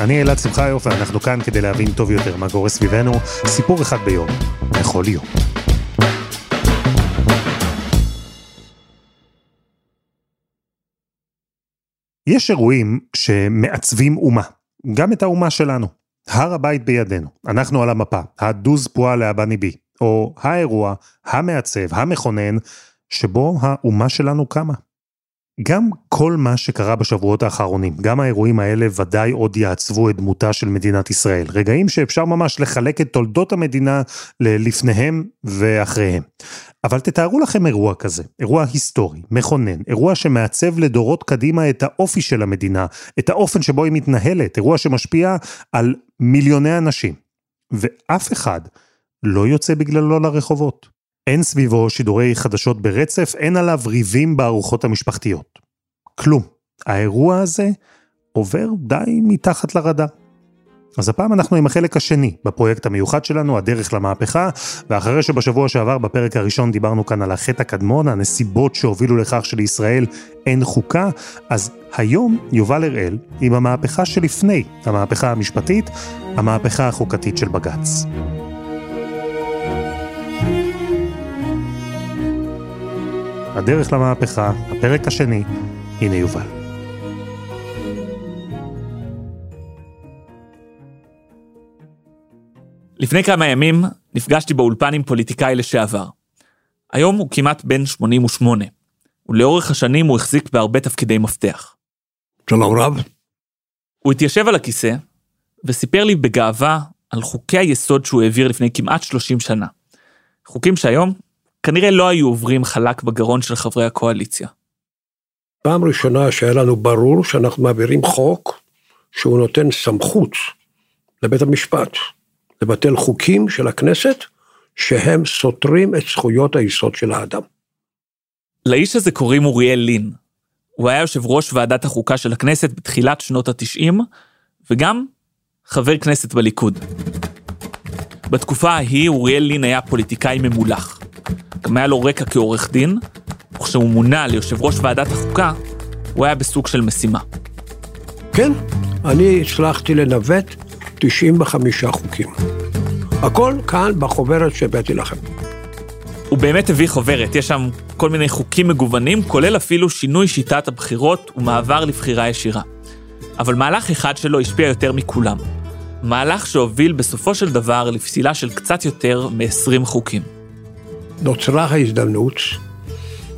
אני אלעד שמחיוף, ואנחנו כאן כדי להבין טוב יותר מה קורה סביבנו, סיפור אחד ביום, בכל יום. יש אירועים שמעצבים אומה, גם את האומה שלנו. הר הבית בידינו, אנחנו על המפה, הדוז פועה לאבני בי, או האירוע המעצב, המכונן, שבו האומה שלנו קמה. גם כל מה שקרה בשבועות האחרונים, גם האירועים האלה ודאי עוד יעצבו את דמותה של מדינת ישראל. רגעים שאפשר ממש לחלק את תולדות המדינה ללפניהם ואחריהם. אבל תתארו לכם אירוע כזה, אירוע היסטורי, מכונן, אירוע שמעצב לדורות קדימה את האופי של המדינה, את האופן שבו היא מתנהלת, אירוע שמשפיע על מיליוני אנשים. ואף אחד לא יוצא בגללו לרחובות. אין סביבו שידורי חדשות ברצף, אין עליו ריבים בארוחות המשפחתיות. כלום. האירוע הזה עובר די מתחת לרדאר. אז הפעם אנחנו עם החלק השני בפרויקט המיוחד שלנו, הדרך למהפכה, ואחרי שבשבוע שעבר בפרק הראשון דיברנו כאן על החטא הקדמון, הנסיבות שהובילו לכך שלישראל אין חוקה, אז היום יובל הראל עם המהפכה שלפני המהפכה המשפטית, המהפכה החוקתית של בג"ץ. הדרך למהפכה, הפרק השני, הנה יובל. לפני כמה ימים נפגשתי באולפן עם פוליטיקאי לשעבר. היום הוא כמעט בן 88, ולאורך השנים הוא החזיק בהרבה תפקידי מפתח. שלום רב. הוא התיישב על הכיסא וסיפר לי בגאווה על חוקי היסוד שהוא העביר לפני כמעט 30 שנה. חוקים שהיום כנראה לא היו עוברים חלק בגרון של חברי הקואליציה. פעם ראשונה שהיה לנו ברור שאנחנו מעבירים חוק שהוא נותן סמכות לבית המשפט לבטל חוקים של הכנסת שהם סותרים את זכויות היסוד של האדם. לאיש הזה קוראים אוריאל לין. הוא היה יושב ראש ועדת החוקה של הכנסת בתחילת שנות התשעים, וגם חבר כנסת בליכוד. בתקופה ההיא אוריאל לין היה פוליטיקאי ממולח. גם היה לו רקע כעורך דין, וכשהוא מונה ליושב ראש ועדת החוקה, הוא היה בסוג של משימה. כן, אני הצלחתי לנווט 95 חוקים. הכל כאן בחוברת שהבאתי לכם. הוא באמת הביא חוברת, יש שם כל מיני חוקים מגוונים, כולל אפילו שינוי שיטת הבחירות ומעבר לבחירה ישירה. אבל מהלך אחד שלו השפיע יותר מכולם. מהלך שהוביל בסופו של דבר לפסילה של קצת יותר מ-20 חוקים. נוצרה ההזדמנות,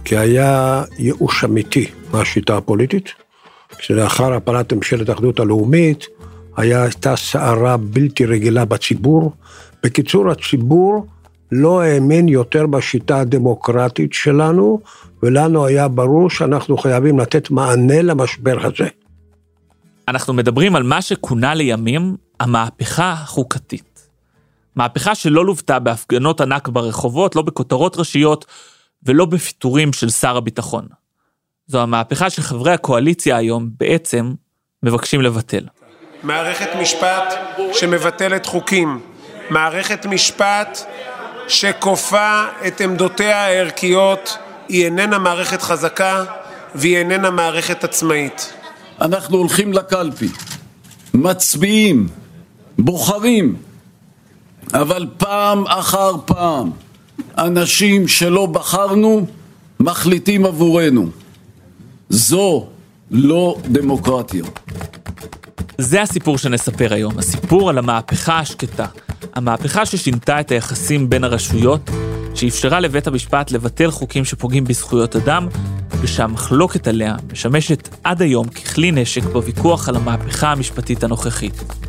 כי היה ייאוש אמיתי מהשיטה הפוליטית, שלאחר הפלת ממשלת האחדות הלאומית, הייתה סערה בלתי רגילה בציבור. בקיצור, הציבור לא האמין יותר בשיטה הדמוקרטית שלנו, ולנו היה ברור שאנחנו חייבים לתת מענה למשבר הזה. אנחנו מדברים על מה שכונה לימים המהפכה החוקתית. מהפכה שלא לוותה בהפגנות ענק ברחובות, לא בכותרות ראשיות ולא בפיטורים של שר הביטחון. זו המהפכה שחברי הקואליציה היום בעצם מבקשים לבטל. מערכת משפט שמבטלת חוקים, מערכת משפט שכופה את עמדותיה הערכיות, היא איננה מערכת חזקה והיא איננה מערכת עצמאית. אנחנו הולכים לקלפי, מצביעים, בוחרים, אבל פעם אחר פעם אנשים שלא בחרנו מחליטים עבורנו. זו לא דמוקרטיה. זה הסיפור שנספר היום, הסיפור על המהפכה השקטה. המהפכה ששינתה את היחסים בין הרשויות, שאפשרה לבית המשפט לבטל חוקים שפוגעים בזכויות אדם, ושהמחלוקת עליה משמשת עד היום ככלי נשק בוויכוח על המהפכה המשפטית הנוכחית.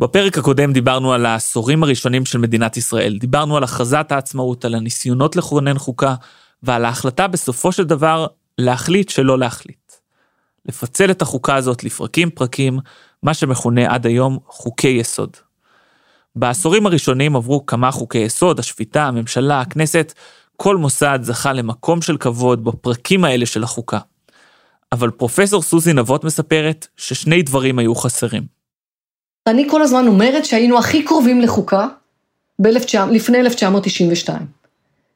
בפרק הקודם דיברנו על העשורים הראשונים של מדינת ישראל, דיברנו על הכרזת העצמאות, על הניסיונות לכונן חוקה, ועל ההחלטה בסופו של דבר להחליט שלא להחליט. לפצל את החוקה הזאת לפרקים פרקים, מה שמכונה עד היום חוקי יסוד. בעשורים הראשונים עברו כמה חוקי יסוד, השפיטה, הממשלה, הכנסת, כל מוסד זכה למקום של כבוד בפרקים האלה של החוקה. אבל פרופסור סוזי נבות מספרת ששני דברים היו חסרים. אני כל הזמן אומרת שהיינו הכי קרובים לחוקה לפני 1992.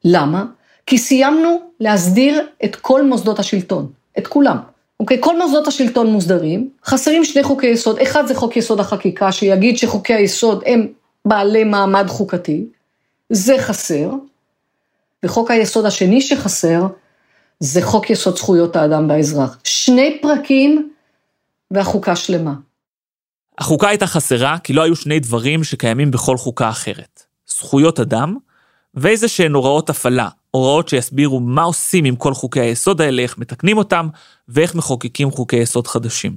למה? כי סיימנו להסדיר את כל מוסדות השלטון, את כולם. אוקיי, כל מוסדות השלטון מוסדרים, חסרים שני חוקי יסוד, אחד זה חוק יסוד החקיקה, שיגיד שחוקי היסוד הם בעלי מעמד חוקתי, זה חסר, וחוק היסוד השני שחסר, זה חוק יסוד זכויות האדם והאזרח. שני פרקים והחוקה שלמה. החוקה הייתה חסרה כי לא היו שני דברים שקיימים בכל חוקה אחרת. זכויות אדם ואיזה שהן הוראות הפעלה, הוראות שיסבירו מה עושים עם כל חוקי היסוד האלה, איך מתקנים אותם ואיך מחוקקים חוקי יסוד חדשים.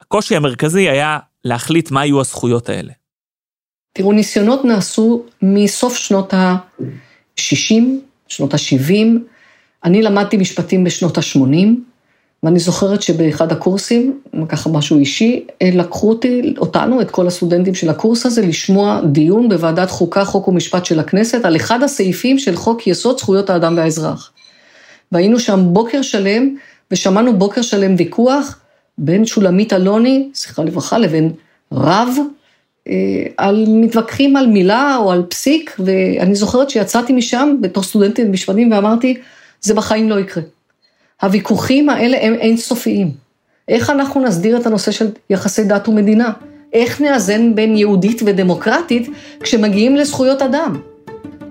הקושי המרכזי היה להחליט מה יהיו הזכויות האלה. תראו, ניסיונות נעשו מסוף שנות ה-60, שנות ה-70, אני למדתי משפטים בשנות ה-80, ואני זוכרת שבאחד הקורסים, ככה משהו אישי, לקחו אותי, אותנו, את כל הסטודנטים של הקורס הזה, לשמוע דיון בוועדת חוקה, חוק ומשפט של הכנסת, על אחד הסעיפים של חוק יסוד זכויות האדם והאזרח. והיינו שם בוקר שלם, ושמענו בוקר שלם ויכוח בין שולמית אלוני, זכרה לברכה, לבין רב, אה, על, מתווכחים על מילה או על פסיק, ואני זוכרת שיצאתי משם בתור סטודנטית במשפטים ואמרתי, זה בחיים לא יקרה. הוויכוחים האלה הם אינסופיים. איך אנחנו נסדיר את הנושא של יחסי דת ומדינה? איך נאזן בין יהודית ודמוקרטית כשמגיעים לזכויות אדם?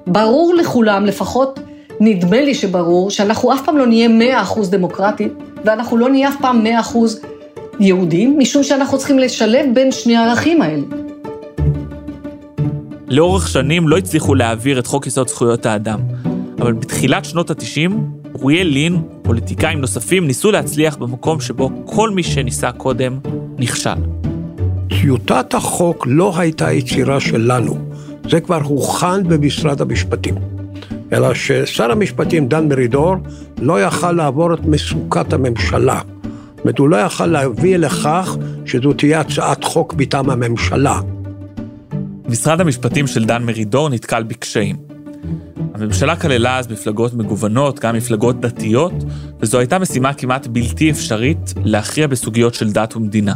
ברור לכולם, לפחות נדמה לי שברור, שאנחנו אף פעם לא נהיה 100% דמוקרטית, ואנחנו לא נהיה אף פעם 100% יהודים, משום שאנחנו צריכים לשלב בין שני הערכים האלה. לאורך שנים לא הצליחו להעביר את חוק יסוד זכויות האדם, אבל בתחילת שנות ה-90, אוריאל לין, פוליטיקאים נוספים, ניסו להצליח במקום שבו כל מי שניסה קודם נכשל. טיוטת החוק לא הייתה יצירה שלנו, זה כבר הוכן במשרד המשפטים. אלא ששר המשפטים דן מרידור לא יכל לעבור את מסוכת הממשלה. זאת אומרת, הוא לא יכל להביא לכך שזו תהיה הצעת חוק מטעם הממשלה. משרד המשפטים של דן מרידור נתקל בקשיים. הממשלה כללה אז מפלגות מגוונות, גם מפלגות דתיות, וזו הייתה משימה כמעט בלתי אפשרית להכריע בסוגיות של דת ומדינה.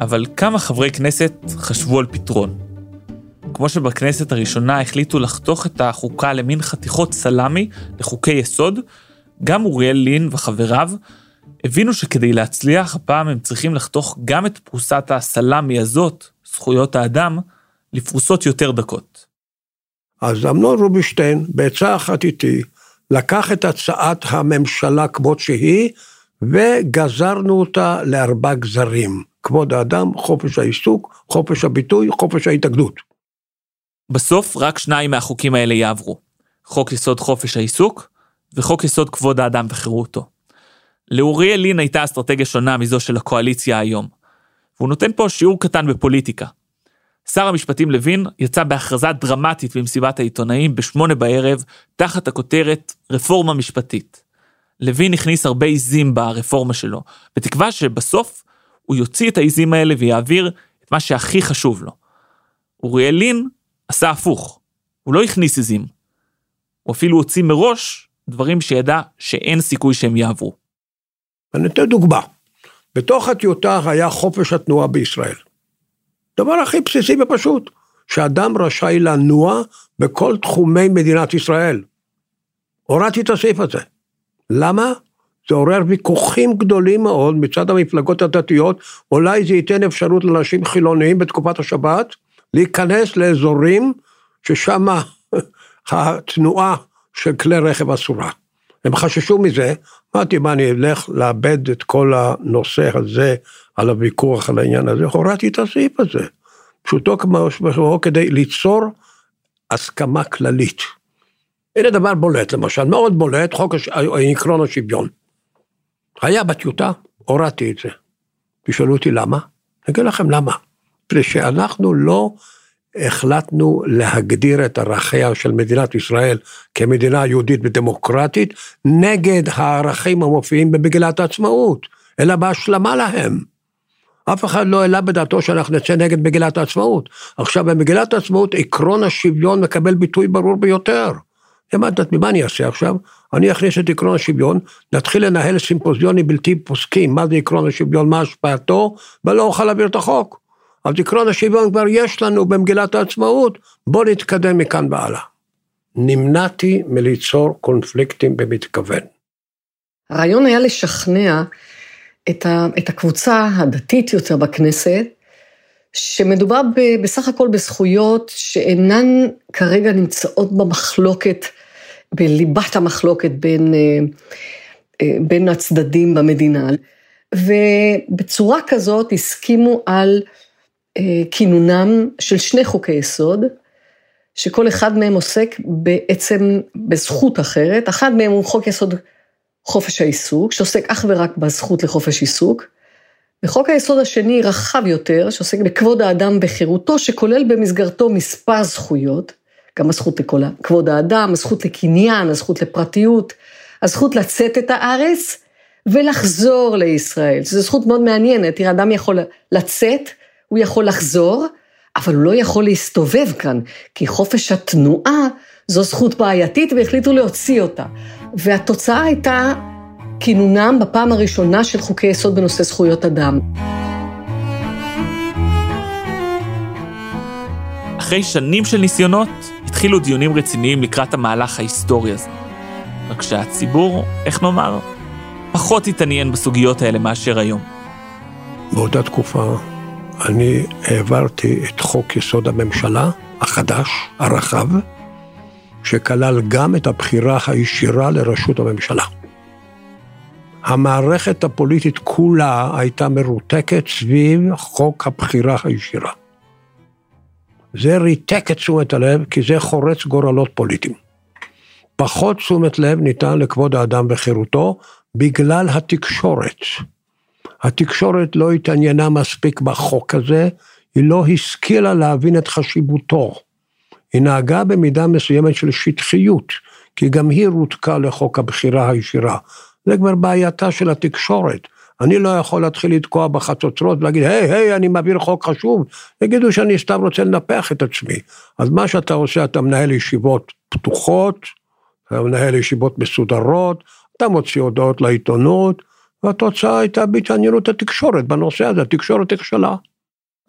אבל כמה חברי כנסת חשבו על פתרון. כמו שבכנסת הראשונה החליטו לחתוך את החוקה למין חתיכות סלאמי לחוקי יסוד, גם אוריאל לין וחבריו הבינו שכדי להצליח, הפעם הם צריכים לחתוך גם את פרוסת הסלאמי הזאת, זכויות האדם, לפרוסות יותר דקות. אז אמנון רובינשטיין, בעצה אחת איתי, לקח את הצעת הממשלה כמות שהיא, וגזרנו אותה לארבע גזרים. כבוד האדם, חופש העיסוק, חופש הביטוי, חופש ההתאגדות. בסוף רק שניים מהחוקים האלה יעברו. חוק יסוד חופש העיסוק וחוק יסוד כבוד האדם וחירותו. לאוריאל לין הייתה אסטרטגיה שונה מזו של הקואליציה היום. והוא נותן פה שיעור קטן בפוליטיקה. שר המשפטים לוין יצא בהכרזה דרמטית במסיבת העיתונאים בשמונה בערב, תחת הכותרת רפורמה משפטית. לוין הכניס הרבה עיזים ברפורמה שלו, בתקווה שבסוף הוא יוציא את העיזים האלה ויעביר את מה שהכי חשוב לו. אוריאל לין עשה הפוך, הוא לא הכניס עיזים. הוא אפילו הוציא מראש דברים שידע שאין סיכוי שהם יעברו. אני אתן דוגמה. בתוך הטיוטה היה חופש התנועה בישראל. דבר הכי בסיסי ופשוט, שאדם רשאי לנוע בכל תחומי מדינת ישראל. הורדתי את הסעיף הזה. למה? זה עורר ויכוחים גדולים מאוד מצד המפלגות הדתיות, אולי זה ייתן אפשרות לאנשים חילוניים בתקופת השבת להיכנס לאזורים ששם התנועה של כלי רכב אסורה. הם חששו מזה, אמרתי, מה, אני אלך לאבד את כל הנושא הזה על הוויכוח על העניין הזה? הורדתי את הסעיף הזה. פשוטו כמשמעו כדי ליצור הסכמה כללית. הנה דבר בולט, למשל, מאוד בולט, חוק הש... עקרון השוויון. היה בטיוטה, הורדתי את זה. תשאלו אותי למה? אני אגיד לכם למה. מפני שאנחנו לא החלטנו להגדיר את ערכיה של מדינת ישראל כמדינה יהודית ודמוקרטית נגד הערכים המופיעים במגילת העצמאות, אלא בהשלמה להם. אף אחד לא העלה בדעתו שאנחנו נצא נגד מגילת העצמאות. עכשיו, במגילת העצמאות עקרון השוויון מקבל ביטוי ברור ביותר. אמרת, ממה אני אעשה עכשיו? אני אכניס את עקרון השוויון, נתחיל לנהל סימפוזיונים בלתי פוסקים, מה זה עקרון השוויון, מה השפעתו, ולא אוכל להעביר את החוק. אז עקרון השוויון כבר יש לנו במגילת העצמאות, בואו נתקדם מכאן והלאה. נמנעתי מליצור קונפליקטים במתכוון. הרעיון היה לשכנע את, ה, את הקבוצה הדתית יותר בכנסת, שמדובר ב, בסך הכל בזכויות שאינן כרגע נמצאות במחלוקת, בליבת המחלוקת בין, אה, אה, בין הצדדים במדינה. ובצורה כזאת הסכימו על כינונם של שני חוקי יסוד, שכל אחד מהם עוסק בעצם בזכות אחרת, אחד מהם הוא חוק יסוד חופש העיסוק, שעוסק אך ורק בזכות לחופש עיסוק, וחוק היסוד השני רחב יותר, שעוסק בכבוד האדם וחירותו, שכולל במסגרתו מספר זכויות, גם הזכות לכבוד האדם, הזכות לקניין, הזכות לפרטיות, הזכות לצאת את הארץ ולחזור לישראל, שזו זכות מאוד מעניינת, תראה, אדם יכול לצאת, הוא יכול לחזור, אבל הוא לא יכול להסתובב כאן, כי חופש התנועה זו זכות בעייתית והחליטו להוציא אותה. והתוצאה הייתה כינונם בפעם הראשונה של חוקי יסוד בנושא זכויות אדם. אחרי שנים של ניסיונות, התחילו דיונים רציניים לקראת המהלך ההיסטורי הזה. רק שהציבור, איך נאמר, פחות התעניין בסוגיות האלה מאשר היום. באותה תקופה אני העברתי את חוק יסוד הממשלה החדש, הרחב, שכלל גם את הבחירה הישירה לראשות הממשלה. המערכת הפוליטית כולה הייתה מרותקת סביב חוק הבחירה הישירה. זה ריתק את תשומת הלב, כי זה חורץ גורלות פוליטיים. פחות תשומת לב ניתן לכבוד האדם וחירותו בגלל התקשורת. התקשורת לא התעניינה מספיק בחוק הזה, היא לא השכילה להבין את חשיבותו. היא נהגה במידה מסוימת של שטחיות, כי גם היא רותקה לחוק הבחירה הישירה. זה כבר בעייתה של התקשורת. אני לא יכול להתחיל לתקוע בחצוצרות ולהגיד, היי, היי, אני מעביר חוק חשוב. יגידו שאני סתם רוצה לנפח את עצמי. אז מה שאתה עושה, אתה מנהל ישיבות פתוחות, אתה מנהל ישיבות מסודרות, אתה מוציא הודעות לעיתונות, והתוצאה הייתה בהתעניינות התקשורת בנושא הזה, התקשורת נכשלה.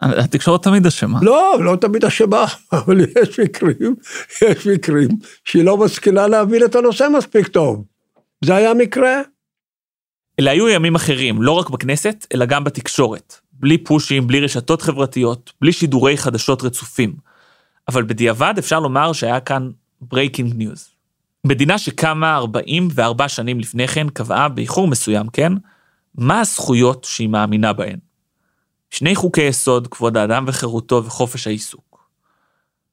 התקשורת תמיד אשמה. לא, לא תמיד אשמה, אבל יש מקרים, יש מקרים שהיא לא משכילה להבין את הנושא מספיק טוב. זה היה מקרה. אלה היו ימים אחרים, לא רק בכנסת, אלא גם בתקשורת. בלי פושים, בלי רשתות חברתיות, בלי שידורי חדשות רצופים. אבל בדיעבד אפשר לומר שהיה כאן breaking news. מדינה שקמה 44 שנים לפני כן קבעה, באיחור מסוים, כן, מה הזכויות שהיא מאמינה בהן. שני חוקי יסוד, כבוד האדם וחירותו וחופש העיסוק.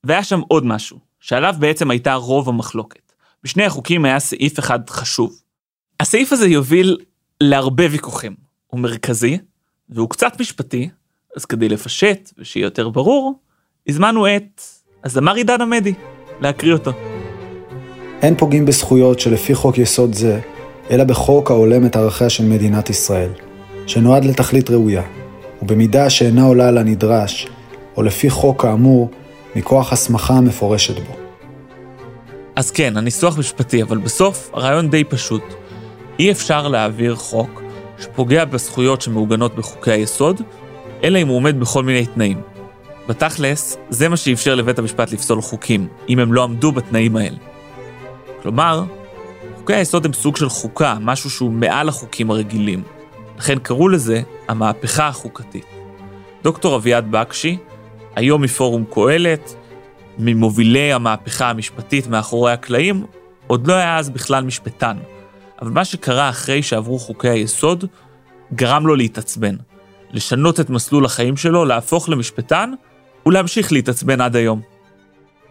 והיה שם עוד משהו, שעליו בעצם הייתה רוב המחלוקת. בשני החוקים היה סעיף אחד חשוב. הסעיף הזה יוביל להרבה ויכוחים. הוא מרכזי, והוא קצת משפטי, אז כדי לפשט ושיהיה יותר ברור, הזמנו את הזמר עידן עמדי להקריא אותו. אין פוגעים בזכויות שלפי חוק יסוד זה, אלא בחוק ההולם את ערכיה של מדינת ישראל, שנועד לתכלית ראויה, ובמידה שאינה עולה על הנדרש, או לפי חוק כאמור, מכוח הסמכה המפורשת בו. אז כן, הניסוח משפטי, אבל בסוף הרעיון די פשוט. אי אפשר להעביר חוק שפוגע בזכויות שמעוגנות בחוקי היסוד, אלא אם הוא עומד בכל מיני תנאים. בתכלס, זה מה שאפשר לבית המשפט לפסול חוקים, אם הם לא עמדו בתנאים האלה. כלומר, חוקי היסוד הם סוג של חוקה, משהו שהוא מעל החוקים הרגילים. לכן קראו לזה המהפכה החוקתית. דוקטור אביעד בקשי, היום מפורום קהלת, ממובילי המהפכה המשפטית מאחורי הקלעים, עוד לא היה אז בכלל משפטן. אבל מה שקרה אחרי שעברו חוקי היסוד, גרם לו להתעצבן. לשנות את מסלול החיים שלו, להפוך למשפטן, ולהמשיך להתעצבן עד היום.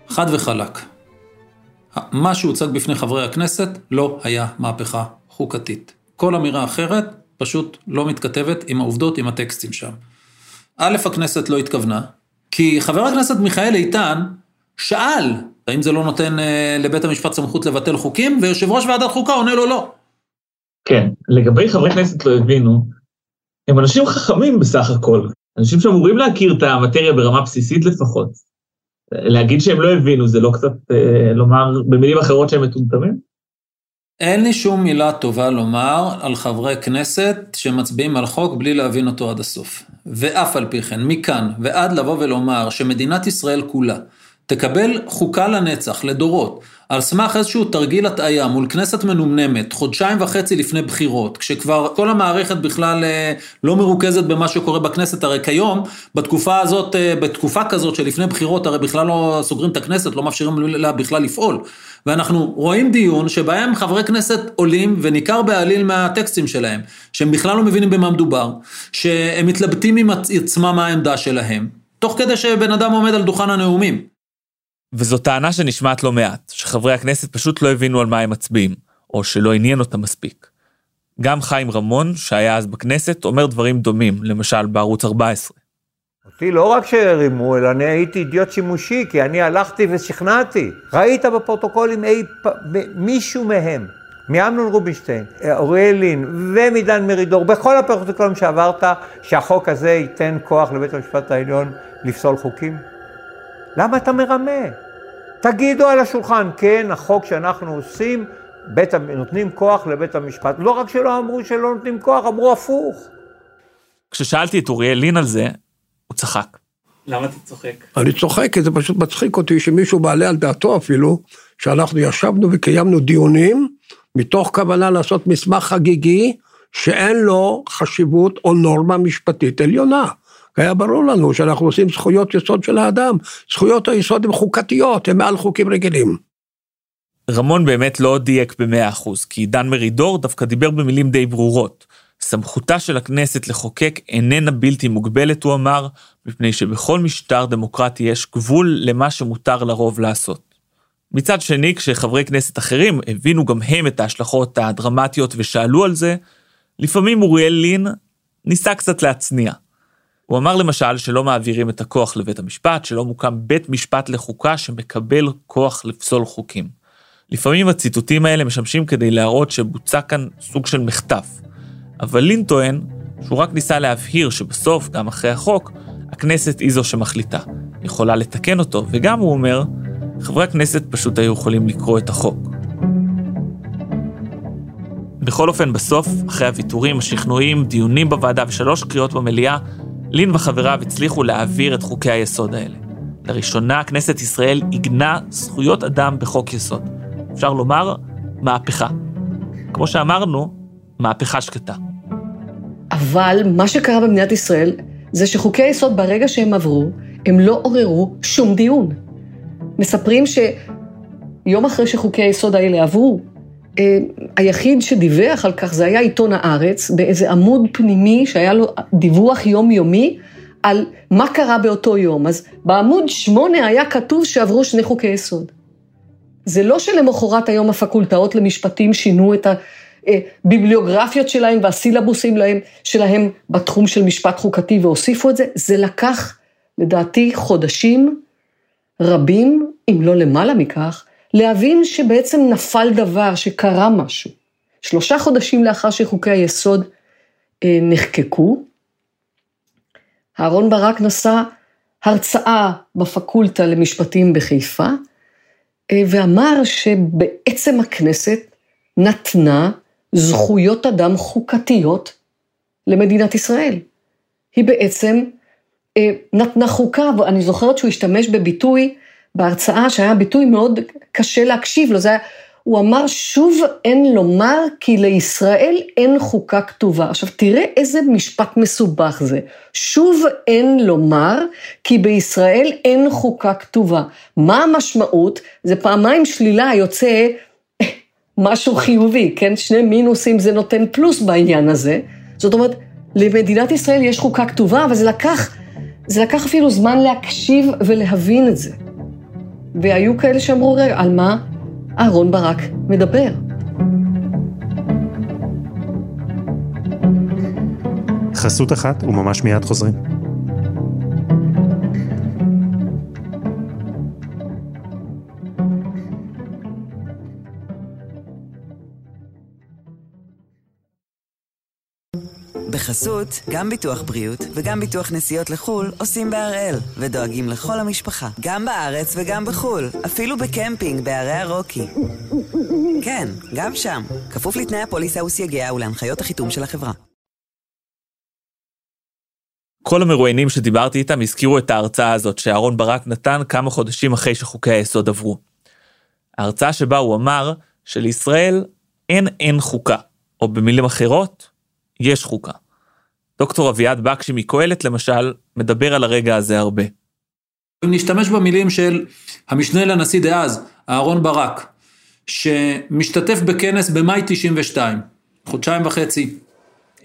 חד וחלק. מה שהוצג בפני חברי הכנסת לא היה מהפכה חוקתית. כל אמירה אחרת פשוט לא מתכתבת עם העובדות, עם הטקסטים שם. א', הכנסת לא התכוונה, כי חבר הכנסת מיכאל איתן שאל, האם זה לא נותן אה, לבית המשפט סמכות לבטל חוקים, ויושב ראש ועדת חוקה עונה לו לא. כן, לגבי חברי כנסת לא הבינו, הם אנשים חכמים בסך הכל, אנשים שאמורים להכיר את המטריה ברמה בסיסית לפחות. להגיד שהם לא הבינו זה לא קצת אה, לומר במילים אחרות שהם מטומטמים? אין לי שום מילה טובה לומר על חברי כנסת שמצביעים על חוק בלי להבין אותו עד הסוף. ואף על פי כן, מכאן ועד לבוא ולומר שמדינת ישראל כולה תקבל חוקה לנצח, לדורות, על סמך איזשהו תרגיל הטעיה מול כנסת מנומנמת, חודשיים וחצי לפני בחירות, כשכבר כל המערכת בכלל אה, לא מרוכזת במה שקורה בכנסת, הרי כיום, בתקופה הזאת, אה, בתקופה כזאת שלפני בחירות, הרי בכלל לא סוגרים את הכנסת, לא מאפשרים לה בכלל לפעול. ואנחנו רואים דיון שבהם חברי כנסת עולים, וניכר בעליל מהטקסטים שלהם, שהם בכלל לא מבינים במה מדובר, שהם מתלבטים עם עצמם מה העמדה שלהם, תוך כדי שבן אדם עומד על דוכן הנאומים. וזו טענה שנשמעת לא מעט, שחברי הכנסת פשוט לא הבינו על מה הם מצביעים, או שלא עניין אותם מספיק. גם חיים רמון, שהיה אז בכנסת, אומר דברים דומים, למשל בערוץ 14. אותי לא רק שהרימו, אלא אני הייתי אידיוט שימושי, כי אני הלכתי ושכנעתי. ראית בפרוטוקולים אי פ... מישהו מהם, מאמנון רובינשטיין, אוריאל לין ומדן מרידור, בכל הפרוטוקולים שעברת, שהחוק הזה ייתן כוח לבית המשפט העליון לפסול חוקים? למה אתה מרמה? תגידו על השולחן, כן, החוק שאנחנו עושים, בית, נותנים כוח לבית המשפט. לא רק שלא אמרו שלא נותנים כוח, אמרו הפוך. כששאלתי את אוריאל לין על זה, הוא צחק. למה אתה צוחק? אני צוחק, כי זה פשוט מצחיק אותי שמישהו מעלה על דעתו אפילו, שאנחנו ישבנו וקיימנו דיונים, מתוך כוונה לעשות מסמך חגיגי, שאין לו חשיבות או נורמה משפטית עליונה. היה ברור לנו שאנחנו עושים זכויות יסוד של האדם. זכויות היסוד הן חוקתיות, הן מעל חוקים רגילים. רמון באמת לא דייק במאה אחוז, כי דן מרידור דווקא דיבר במילים די ברורות. סמכותה של הכנסת לחוקק איננה בלתי מוגבלת, הוא אמר, מפני שבכל משטר דמוקרטי יש גבול למה שמותר לרוב לעשות. מצד שני, כשחברי כנסת אחרים הבינו גם הם את ההשלכות הדרמטיות ושאלו על זה, לפעמים אוריאל לין ניסה קצת להצניע. הוא אמר למשל שלא מעבירים את הכוח לבית המשפט, שלא מוקם בית משפט לחוקה שמקבל כוח לפסול חוקים. לפעמים הציטוטים האלה משמשים כדי להראות שבוצע כאן סוג של מחטף. אבל לין טוען שהוא רק ניסה להבהיר שבסוף, גם אחרי החוק, הכנסת היא זו שמחליטה. יכולה לתקן אותו, וגם הוא אומר, חברי הכנסת פשוט היו יכולים לקרוא את החוק. בכל אופן, בסוף, אחרי הוויתורים, השכנועים, דיונים בוועדה ושלוש קריאות במליאה, לין וחבריו הצליחו להעביר את חוקי היסוד האלה. לראשונה כנסת ישראל עיגנה זכויות אדם בחוק יסוד. אפשר לומר, מהפכה. כמו שאמרנו, מהפכה שקטה. אבל מה שקרה במדינת ישראל זה שחוקי היסוד ברגע שהם עברו, הם לא עוררו שום דיון. מספרים שיום אחרי שחוקי היסוד האלה עברו, היחיד שדיווח על כך זה היה עיתון הארץ, באיזה עמוד פנימי שהיה לו דיווח יומיומי על מה קרה באותו יום. אז בעמוד שמונה היה כתוב שעברו שני חוקי יסוד. זה לא שלמחרת היום הפקולטאות למשפטים שינו את הביבליוגרפיות שלהם והסילבוסים להם, שלהם בתחום של משפט חוקתי והוסיפו את זה, זה לקח לדעתי חודשים רבים, אם לא למעלה מכך, להבין שבעצם נפל דבר, שקרה משהו. שלושה חודשים לאחר שחוקי היסוד אה, נחקקו, אהרן ברק נשא הרצאה בפקולטה למשפטים בחיפה, אה, ואמר שבעצם הכנסת נתנה זכויות אדם חוקתיות למדינת ישראל. היא בעצם אה, נתנה חוקה, ואני זוכרת שהוא השתמש בביטוי בהרצאה שהיה ביטוי מאוד קשה להקשיב לו, זה היה, הוא אמר שוב אין לומר כי לישראל אין חוקה כתובה. עכשיו תראה איזה משפט מסובך זה. שוב אין לומר כי בישראל אין חוקה כתובה. מה המשמעות? זה פעמיים שלילה יוצא משהו חיובי, כן? שני מינוסים זה נותן פלוס בעניין הזה. זאת אומרת, למדינת ישראל יש חוקה כתובה, אבל זה לקח, זה לקח אפילו זמן להקשיב ולהבין את זה. והיו כאלה שאמרו, רגע, על מה אהרון ברק מדבר? חסות אחת וממש מיד חוזרים. בחסות, גם ביטוח בריאות וגם ביטוח נסיעות לחו"ל עושים בהראל, ודואגים לכל המשפחה, גם בארץ וגם בחו"ל, אפילו בקמפינג בערי הרוקי. כן, גם שם, כפוף לתנאי הפוליסה וסייגיה ולהנחיות החיתום של החברה. כל המרואיינים שדיברתי איתם הזכירו את ההרצאה הזאת שאהרן ברק נתן כמה חודשים אחרי שחוקי היסוד עברו. ההרצאה שבה הוא אמר שלישראל אין אין חוקה, או במילים אחרות, יש חוקה. דוקטור אביעד בקשי מקהלת למשל, מדבר על הרגע הזה הרבה. אם נשתמש במילים של המשנה לנשיא דאז, אהרן ברק, שמשתתף בכנס במאי 92, חודשיים וחצי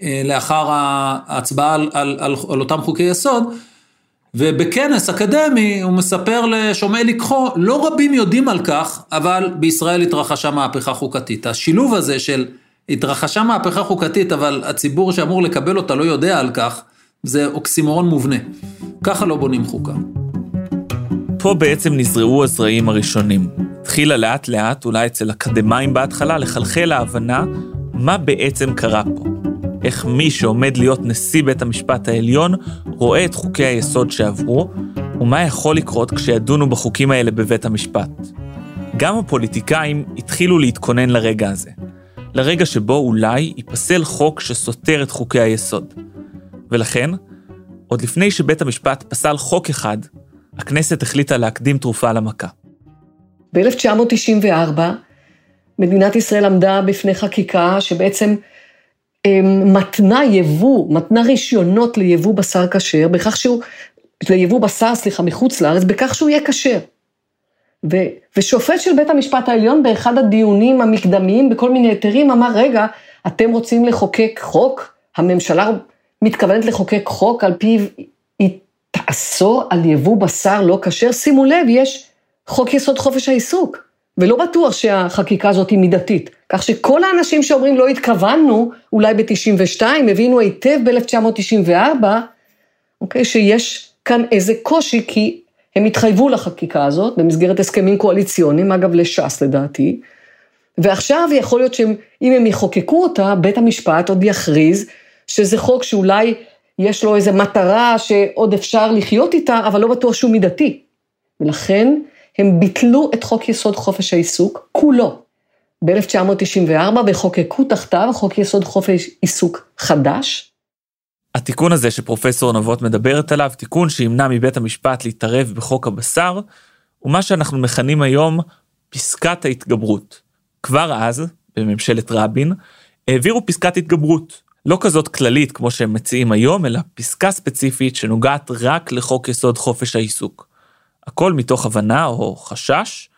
אה, לאחר ההצבעה על, על, על, על אותם חוקי יסוד, ובכנס אקדמי הוא מספר לשומעי לקחו, לא רבים יודעים על כך, אבל בישראל התרחשה מהפכה חוקתית. השילוב הזה של התרחשה מהפכה חוקתית, אבל הציבור שאמור לקבל אותה לא יודע על כך, זה אוקסימורון מובנה. ככה לא בונים חוקה. פה בעצם נזרעו הזרעים הראשונים. התחילה לאט לאט, אולי אצל אקדמאים בהתחלה, לחלחל ההבנה מה בעצם קרה פה. איך מי שעומד להיות נשיא בית המשפט העליון רואה את חוקי היסוד שעברו, ומה יכול לקרות כשידונו בחוקים האלה בבית המשפט. גם הפוליטיקאים התחילו להתכונן לרגע הזה. לרגע שבו אולי ייפסל חוק שסותר את חוקי היסוד. ולכן, עוד לפני שבית המשפט פסל חוק אחד, הכנסת החליטה להקדים תרופה למכה. ב-1994 מדינת ישראל עמדה בפני חקיקה שבעצם אמ, מתנה יבוא, מתנה רישיונות ליבוא בשר כשר, בכך שהוא, ליבוא בשר, סליחה, מחוץ לארץ, בכך שהוא יהיה כשר. ו, ושופט של בית המשפט העליון באחד הדיונים המקדמיים בכל מיני היתרים אמר, רגע, אתם רוצים לחוקק חוק? הממשלה מתכוונת לחוקק חוק על פיו היא תאסור על יבוא בשר לא כשר? שימו לב, יש חוק יסוד חופש העיסוק. ולא בטוח שהחקיקה הזאת היא מידתית. כך שכל האנשים שאומרים לא התכוונו, אולי ב-92, הבינו היטב ב-1994, אוקיי, שיש כאן איזה קושי, כי הם התחייבו לחקיקה הזאת במסגרת הסכמים קואליציוניים, אגב לש"ס לדעתי, ועכשיו יכול להיות שאם הם יחוקקו אותה, בית המשפט עוד יכריז שזה חוק שאולי יש לו איזו מטרה שעוד אפשר לחיות איתה, אבל לא בטוח שהוא מידתי. ולכן הם ביטלו את חוק יסוד חופש העיסוק, כולו, ב-1994, וחוקקו תחתיו חוק יסוד חופש עיסוק חדש. התיקון הזה שפרופסור נבות מדברת עליו, תיקון שימנע מבית המשפט להתערב בחוק הבשר, הוא מה שאנחנו מכנים היום פסקת ההתגברות. כבר אז, בממשלת רבין, העבירו פסקת התגברות. לא כזאת כללית כמו שהם מציעים היום, אלא פסקה ספציפית שנוגעת רק לחוק יסוד חופש העיסוק. הכל מתוך הבנה או חשש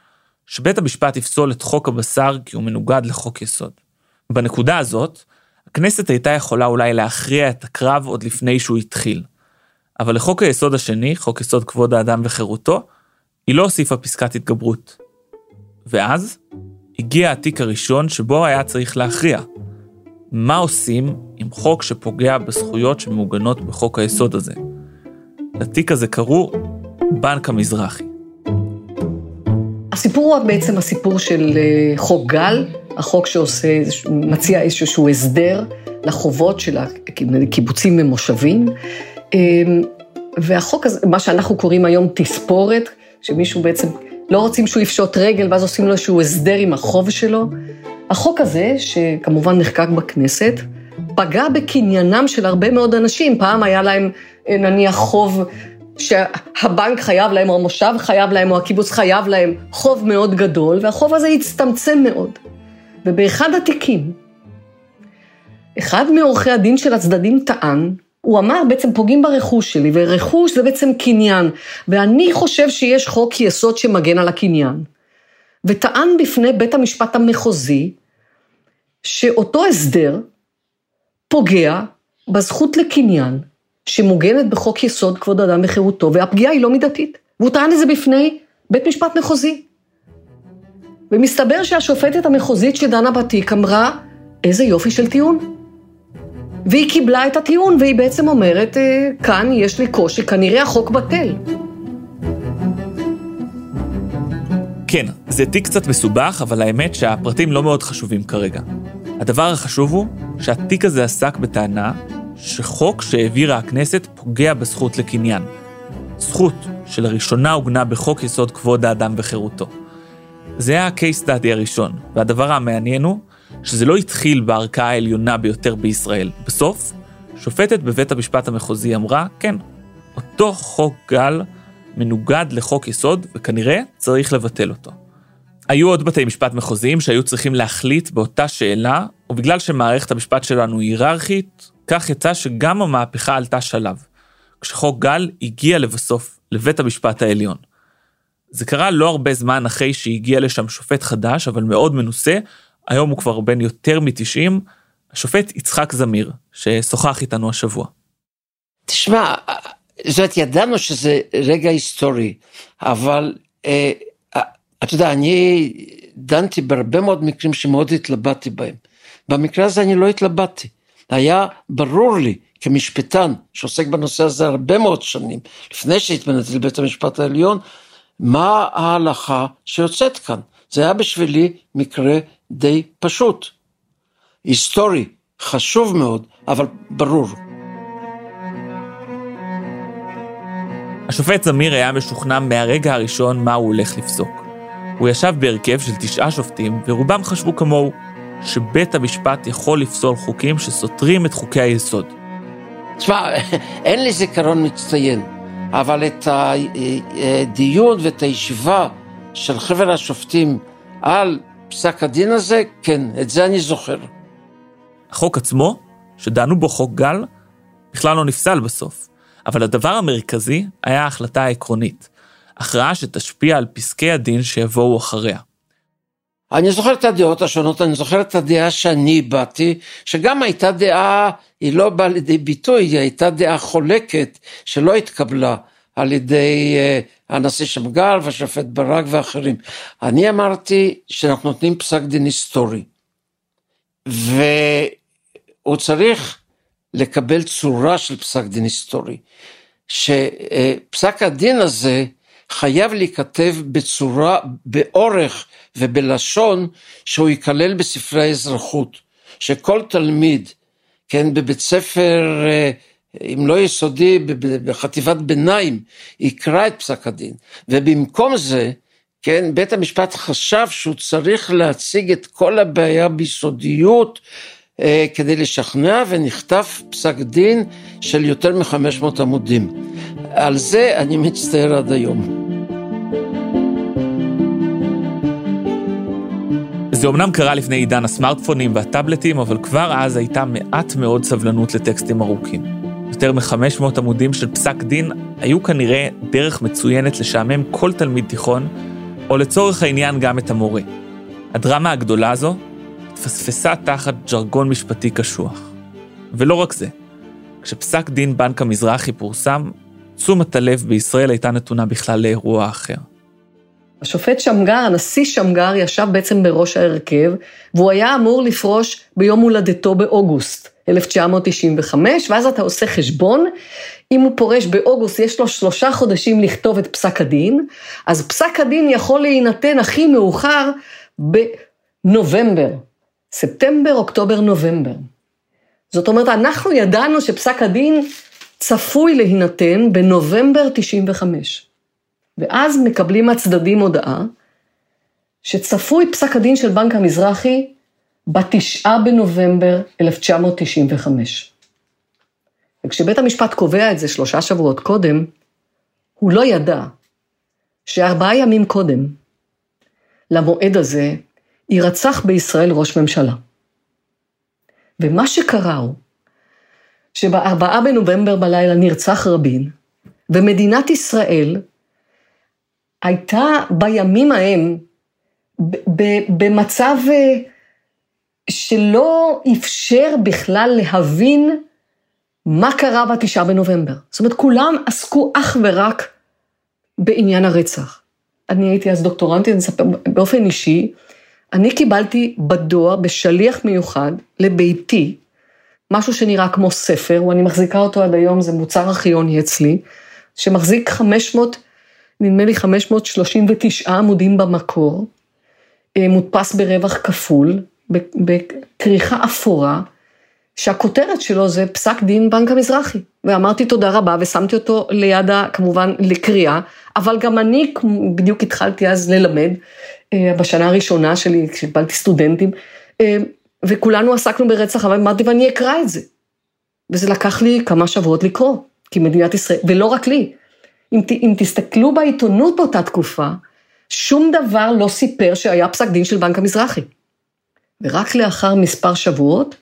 שבית המשפט יפסול את חוק הבשר כי הוא מנוגד לחוק יסוד. בנקודה הזאת, הכנסת הייתה יכולה אולי להכריע את הקרב עוד לפני שהוא התחיל. אבל לחוק היסוד השני, חוק יסוד כבוד האדם וחירותו, היא לא הוסיפה פסקת התגברות. ואז הגיע התיק הראשון שבו היה צריך להכריע. מה עושים עם חוק שפוגע בזכויות שמעוגנות בחוק היסוד הזה? לתיק הזה קראו בנק המזרחי. הסיפור הוא בעצם הסיפור של אה, חוק גל, החוק שעושה, מציע איזשהו הסדר לחובות של הקיבוצים ומושבים. אמ, והחוק הזה, מה שאנחנו קוראים היום תספורת, שמישהו בעצם, לא רוצים שהוא יפשוט רגל, ואז עושים לו איזשהו הסדר עם החוב שלו. החוק הזה, שכמובן נחקק בכנסת, פגע בקניינם של הרבה מאוד אנשים. פעם היה להם אה, נניח חוב שהבנק חייב להם, או המושב חייב להם, או הקיבוץ חייב להם חוב מאוד גדול, והחוב הזה הצטמצם מאוד. ובאחד התיקים, אחד מעורכי הדין של הצדדים טען, הוא אמר, בעצם פוגעים ברכוש שלי, ורכוש זה בעצם קניין, ואני חושב שיש חוק יסוד שמגן על הקניין. וטען בפני בית המשפט המחוזי, שאותו הסדר פוגע בזכות לקניין שמוגנת בחוק יסוד כבוד האדם וחירותו, והפגיעה היא לא מידתית. והוא טען את זה בפני בית משפט מחוזי. ומסתבר שהשופטת המחוזית שדנה בתיק אמרה, איזה יופי של טיעון. והיא קיבלה את הטיעון, והיא בעצם אומרת, אה, כאן יש לי קושי, כנראה החוק בטל. כן, זה תיק קצת מסובך, אבל האמת שהפרטים לא מאוד חשובים כרגע. הדבר החשוב הוא שהתיק הזה עסק בטענה שחוק שהעבירה הכנסת פוגע בזכות לקניין. זכות שלראשונה עוגנה בחוק יסוד כבוד האדם וחירותו. זה היה ה-case study הראשון, והדבר המעניין הוא שזה לא התחיל בערכאה העליונה ביותר בישראל. בסוף, שופטת בבית המשפט המחוזי אמרה, כן, אותו חוק גל מנוגד לחוק יסוד, וכנראה צריך לבטל אותו. היו עוד בתי משפט מחוזיים שהיו צריכים להחליט באותה שאלה, ובגלל שמערכת המשפט שלנו היא היררכית, כך יצא שגם המהפכה עלתה שלב, כשחוק גל הגיע לבסוף לבית המשפט העליון. זה קרה לא הרבה זמן אחרי שהגיע לשם שופט חדש, אבל מאוד מנוסה, היום הוא כבר בן יותר מ-90, השופט יצחק זמיר, ששוחח איתנו השבוע. תשמע, זאת ידענו שזה רגע היסטורי, אבל אה, אתה יודע, אני דנתי בהרבה מאוד מקרים שמאוד התלבטתי בהם. במקרה הזה אני לא התלבטתי. היה ברור לי כמשפטן שעוסק בנושא הזה הרבה מאוד שנים, לפני שהתמנתי לבית המשפט העליון, מה ההלכה שיוצאת כאן. זה היה בשבילי מקרה די פשוט. היסטורי, חשוב מאוד, אבל ברור. השופט זמיר היה משוכנע מהרגע הראשון מה הוא הולך לפסוק. הוא ישב בהרכב של תשעה שופטים, ורובם חשבו כמוהו, שבית המשפט יכול לפסול חוקים שסותרים את חוקי היסוד. תשמע, אין לי זיכרון מצטיין, אבל את הדיון ואת הישיבה של חבר השופטים על פסק הדין הזה, כן, את זה אני זוכר. החוק עצמו, שדנו בו חוק גל, בכלל לא נפסל בסוף. אבל הדבר המרכזי היה ההחלטה העקרונית, הכרעה שתשפיע על פסקי הדין שיבואו אחריה. אני זוכר את הדעות השונות, אני זוכר את הדעה שאני באתי, שגם הייתה דעה, היא לא באה לידי ביטוי, היא הייתה דעה חולקת שלא התקבלה על ידי uh, הנשיא שמגר והשופט ברק ואחרים. אני אמרתי שאנחנו נותנים פסק דין היסטורי, והוא צריך לקבל צורה של פסק דין היסטורי, שפסק הדין הזה חייב להיכתב בצורה, באורך ובלשון שהוא ייכלל בספרי האזרחות, שכל תלמיד, כן, בבית ספר, אם לא יסודי, בחטיבת ביניים, יקרא את פסק הדין, ובמקום זה, כן, בית המשפט חשב שהוא צריך להציג את כל הבעיה ביסודיות, אה, כדי לשכנע ונכתב פסק דין של יותר מ-500 עמודים. על זה אני מצטער עד היום. זה אמנם קרה לפני עידן הסמארטפונים והטאבלטים, אבל כבר אז הייתה מעט מאוד סבלנות לטקסטים ארוכים. יותר מ-500 עמודים של פסק דין היו כנראה דרך מצוינת לשעמם כל תלמיד תיכון, או לצורך העניין גם את המורה. הדרמה הגדולה הזו התפספסה תחת ג'רגון משפטי קשוח. ולא רק זה, כשפסק דין בנק המזרחי פורסם, תשומת הלב בישראל הייתה נתונה בכלל לאירוע אחר. השופט שמגר, הנשיא שמגר, ישב בעצם בראש ההרכב, והוא היה אמור לפרוש ביום הולדתו באוגוסט 1995, ואז אתה עושה חשבון, אם הוא פורש באוגוסט, יש לו שלושה חודשים לכתוב את פסק הדין, אז פסק הדין יכול להינתן הכי מאוחר בנובמבר, ספטמבר, אוקטובר, נובמבר. זאת אומרת, אנחנו ידענו שפסק הדין צפוי להינתן בנובמבר 95. ואז מקבלים הצדדים הודעה שצפוי פסק הדין של בנק המזרחי בתשעה בנובמבר 1995. וכשבית המשפט קובע את זה שלושה שבועות קודם, הוא לא ידע שארבעה ימים קודם, למועד הזה, יירצח בישראל ראש ממשלה. ומה שקרה הוא שבארבעה בנובמבר בלילה נרצח רבין, ומדינת ישראל הייתה בימים ההם במצב אה, שלא אפשר בכלל להבין מה קרה בתשעה בנובמבר. זאת אומרת, כולם עסקו אך ורק בעניין הרצח. אני הייתי אז דוקטורנטית, אני אספר באופן אישי, אני קיבלתי בדואר, בשליח מיוחד, לביתי, משהו שנראה כמו ספר, ואני מחזיקה אותו עד היום, זה מוצר ארכיוני אצלי, שמחזיק 500, נדמה לי 539 עמודים במקור, אה, מודפס ברווח כפול, בכריכה אפורה, שהכותרת שלו זה פסק דין בנק המזרחי. ואמרתי תודה רבה ושמתי אותו ליד, כמובן, לקריאה, אבל גם אני בדיוק התחלתי אז ללמד, אה, בשנה הראשונה שלי, כשקיבלתי סטודנטים, אה, וכולנו עסקנו ברצח, אבל אמרתי, ואני אקרא את זה. וזה לקח לי כמה שבועות לקרוא, כי מדינת ישראל, ולא רק לי, אם, אם תסתכלו בעיתונות באותה תקופה, שום דבר לא סיפר שהיה פסק דין של בנק המזרחי. ורק לאחר מספר שבועות,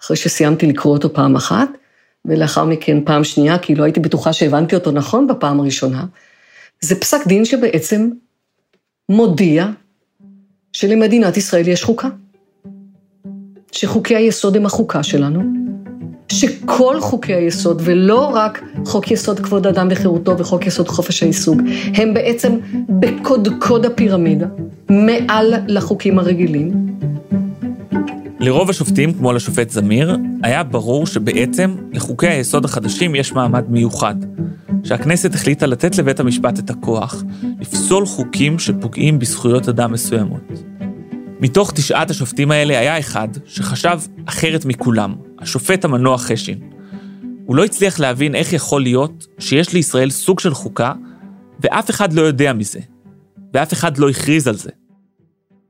אחרי שסיימתי לקרוא אותו פעם אחת, ולאחר מכן פעם שנייה, כי לא הייתי בטוחה שהבנתי אותו נכון בפעם הראשונה, זה פסק דין שבעצם מודיע שלמדינת ישראל יש חוקה. שחוקי היסוד הם החוקה שלנו, שכל חוקי היסוד, ולא רק חוק יסוד כבוד אדם וחירותו וחוק יסוד חופש העיסוק, הם בעצם בקודקוד הפירמידה, מעל לחוקים הרגילים. לרוב השופטים, כמו לשופט זמיר, היה ברור שבעצם לחוקי היסוד החדשים יש מעמד מיוחד. שהכנסת החליטה לתת לבית המשפט את הכוח לפסול חוקים שפוגעים בזכויות אדם מסוימות. מתוך תשעת השופטים האלה היה אחד שחשב אחרת מכולם, השופט המנוח חשין. הוא לא הצליח להבין איך יכול להיות שיש לישראל סוג של חוקה, ואף אחד לא יודע מזה, ואף אחד לא הכריז על זה.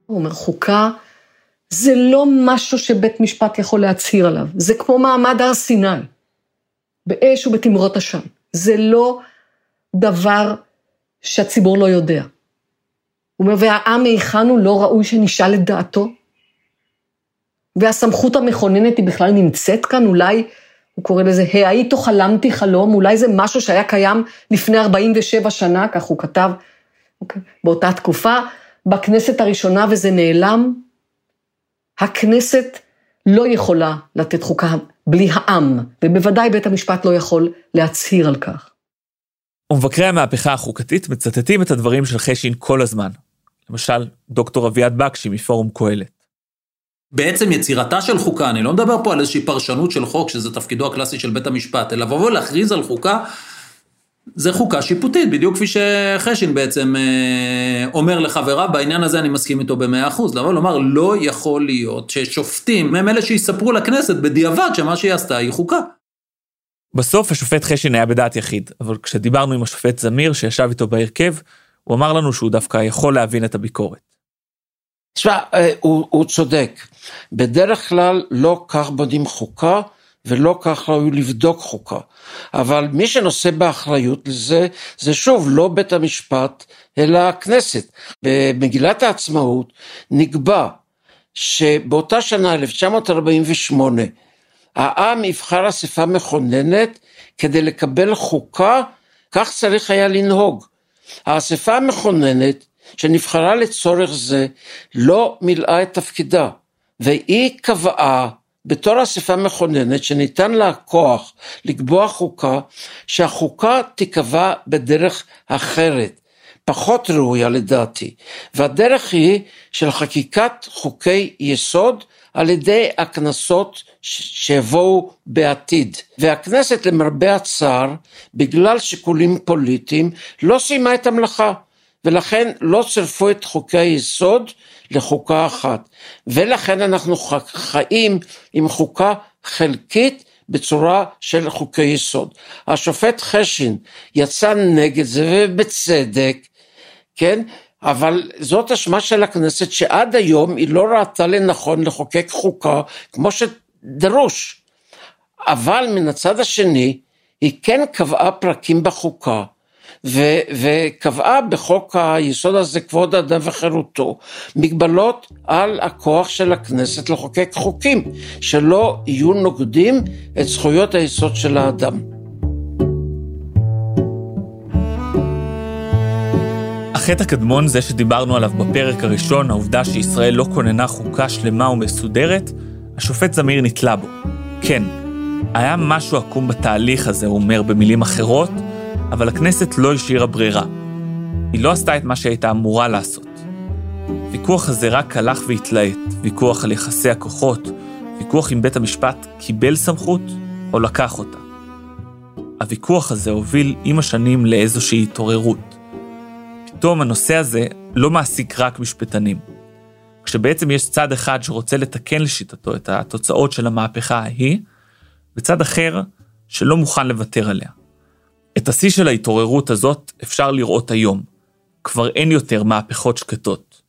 הוא אומר, חוקה זה לא משהו שבית משפט יכול להצהיר עליו, זה כמו מעמד הר סיני, באש ובתמרות עשן. זה לא דבר שהציבור לא יודע. הוא אומר, והעם מהיכן הוא לא ראוי שנשאל את דעתו? והסמכות המכוננת היא בכלל נמצאת כאן, אולי, הוא קורא לזה, האיתו חלמתי חלום, אולי זה משהו שהיה קיים לפני 47 שנה, כך הוא כתב, אוקיי, באותה תקופה, בכנסת הראשונה וזה נעלם. הכנסת לא יכולה לתת חוקה בלי העם, ובוודאי בית המשפט לא יכול להצהיר על כך. ומבקרי המהפכה החוקתית מצטטים את הדברים של חשין כל הזמן. למשל, דוקטור אביעד בקשי מפורום קהלת. בעצם יצירתה של חוקה, אני לא מדבר פה על איזושהי פרשנות של חוק, שזה תפקידו הקלאסי של בית המשפט, אלא לבוא ולהכריז על חוקה, זה חוקה שיפוטית, בדיוק כפי שחשין בעצם אה, אומר לחבריו, בעניין הזה אני מסכים איתו במאה אחוז. לבוא לומר, לא יכול להיות ששופטים הם אלה שיספרו לכנסת בדיעבד שמה שהיא עשתה היא חוקה. בסוף השופט חשין היה בדעת יחיד, אבל כשדיברנו עם השופט זמיר שישב איתו בהרכב, הוא אמר לנו שהוא דווקא יכול להבין את הביקורת. תשמע, אה, הוא, הוא צודק. בדרך כלל לא כך בונים חוקה, ולא כך ראוי לבדוק חוקה. אבל מי שנושא באחריות לזה, זה שוב לא בית המשפט, אלא הכנסת. במגילת העצמאות נקבע שבאותה שנה, 1948, העם יבחר אספה מכוננת כדי לקבל חוקה, כך צריך היה לנהוג. האספה המכוננת שנבחרה לצורך זה לא מילאה את תפקידה, והיא קבעה בתור אספה מכוננת שניתן לה כוח לקבוע חוקה, שהחוקה תיקבע בדרך אחרת, פחות ראויה לדעתי, והדרך היא של חקיקת חוקי יסוד על ידי הכנסות שיבואו בעתיד. והכנסת למרבה הצער, בגלל שיקולים פוליטיים, לא סיימה את המלאכה. ולכן לא צירפו את חוקי היסוד לחוקה אחת. ולכן אנחנו חיים עם חוקה חלקית בצורה של חוקי יסוד. השופט חשין יצא נגד זה ובצדק, כן? אבל זאת אשמה של הכנסת שעד היום היא לא ראתה לנכון לחוקק חוקה כמו שדרוש. אבל מן הצד השני, היא כן קבעה פרקים בחוקה ו- וקבעה בחוק היסוד הזה כבוד האדם וחירותו מגבלות על הכוח של הכנסת לחוקק חוקים שלא יהיו נוגדים את זכויות היסוד של האדם. החטא הקדמון, זה שדיברנו עליו בפרק הראשון, העובדה שישראל לא כוננה חוקה שלמה ומסודרת, השופט זמיר נתלה בו. כן, היה משהו עקום בתהליך הזה, הוא אומר במילים אחרות, אבל הכנסת לא השאירה ברירה. היא לא עשתה את מה שהייתה אמורה לעשות. הוויכוח הזה רק הלך והתלהט, ויכוח על יחסי הכוחות, ויכוח אם בית המשפט קיבל סמכות או לקח אותה. הוויכוח הזה הוביל עם השנים לאיזושהי התעוררות. פתאום הנושא הזה לא מעסיק רק משפטנים. כשבעצם יש צד אחד שרוצה לתקן לשיטתו את התוצאות של המהפכה ההיא, וצד אחר שלא מוכן לוותר עליה. את השיא של ההתעוררות הזאת אפשר לראות היום. כבר אין יותר מהפכות שקטות.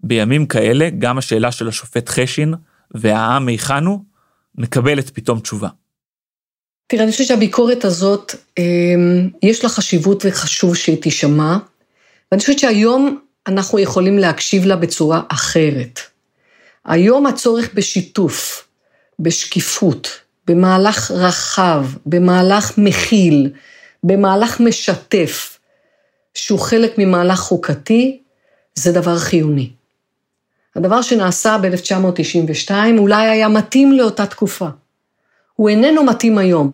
בימים כאלה, גם השאלה של השופט חשין והעם היכן הוא, מקבלת פתאום תשובה. תראה, אני חושבת שהביקורת הזאת, אמ, יש לה חשיבות וחשוב שהיא תישמע, ואני חושבת שהיום אנחנו יכולים להקשיב לה בצורה אחרת. היום הצורך בשיתוף, בשקיפות, במהלך רחב, במהלך מכיל, במהלך משתף, שהוא חלק ממהלך חוקתי, זה דבר חיוני. הדבר שנעשה ב-1992 אולי היה מתאים לאותה תקופה. הוא איננו מתאים היום.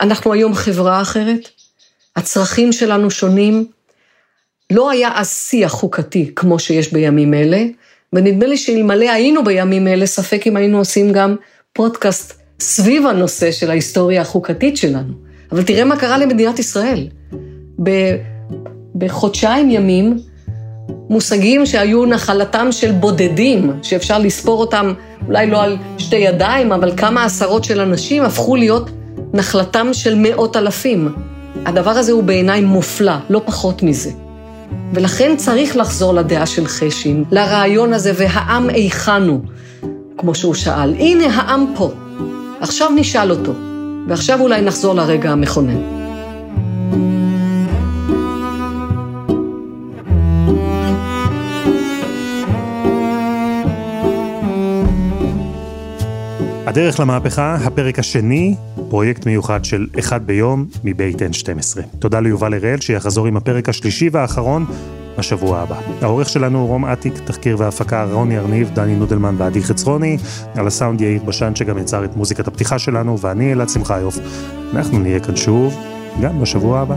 אנחנו היום חברה אחרת, הצרכים שלנו שונים. לא היה אז שיח חוקתי כמו שיש בימים אלה, ונדמה לי שאלמלא היינו בימים אלה, ספק אם היינו עושים גם פודקאסט סביב הנושא של ההיסטוריה החוקתית שלנו. אבל תראה מה קרה למדינת ישראל. בחודשיים ימים, מושגים שהיו נחלתם של בודדים, שאפשר לספור אותם אולי לא על שתי ידיים, אבל כמה עשרות של אנשים הפכו להיות נחלתם של מאות אלפים. הדבר הזה הוא בעיניי מופלא, לא פחות מזה. ולכן צריך לחזור לדעה של חשין, לרעיון הזה, והעם היכן הוא, כמו שהוא שאל. הנה העם פה, עכשיו נשאל אותו, ועכשיו אולי נחזור לרגע המכונן. הדרך למהפכה, הפרק השני, פרויקט מיוחד של אחד ביום מבית N12. תודה ליובל הראל שיחזור עם הפרק השלישי והאחרון בשבוע הבא. העורך שלנו הוא רום אטיק, תחקיר והפקה רוני ארניב, דני נודלמן ועדי חצרוני, על הסאונד יאיר בשן שגם יצר את מוזיקת הפתיחה שלנו, ואני אלעד שמחיוף. אנחנו נהיה כאן שוב, גם בשבוע הבא.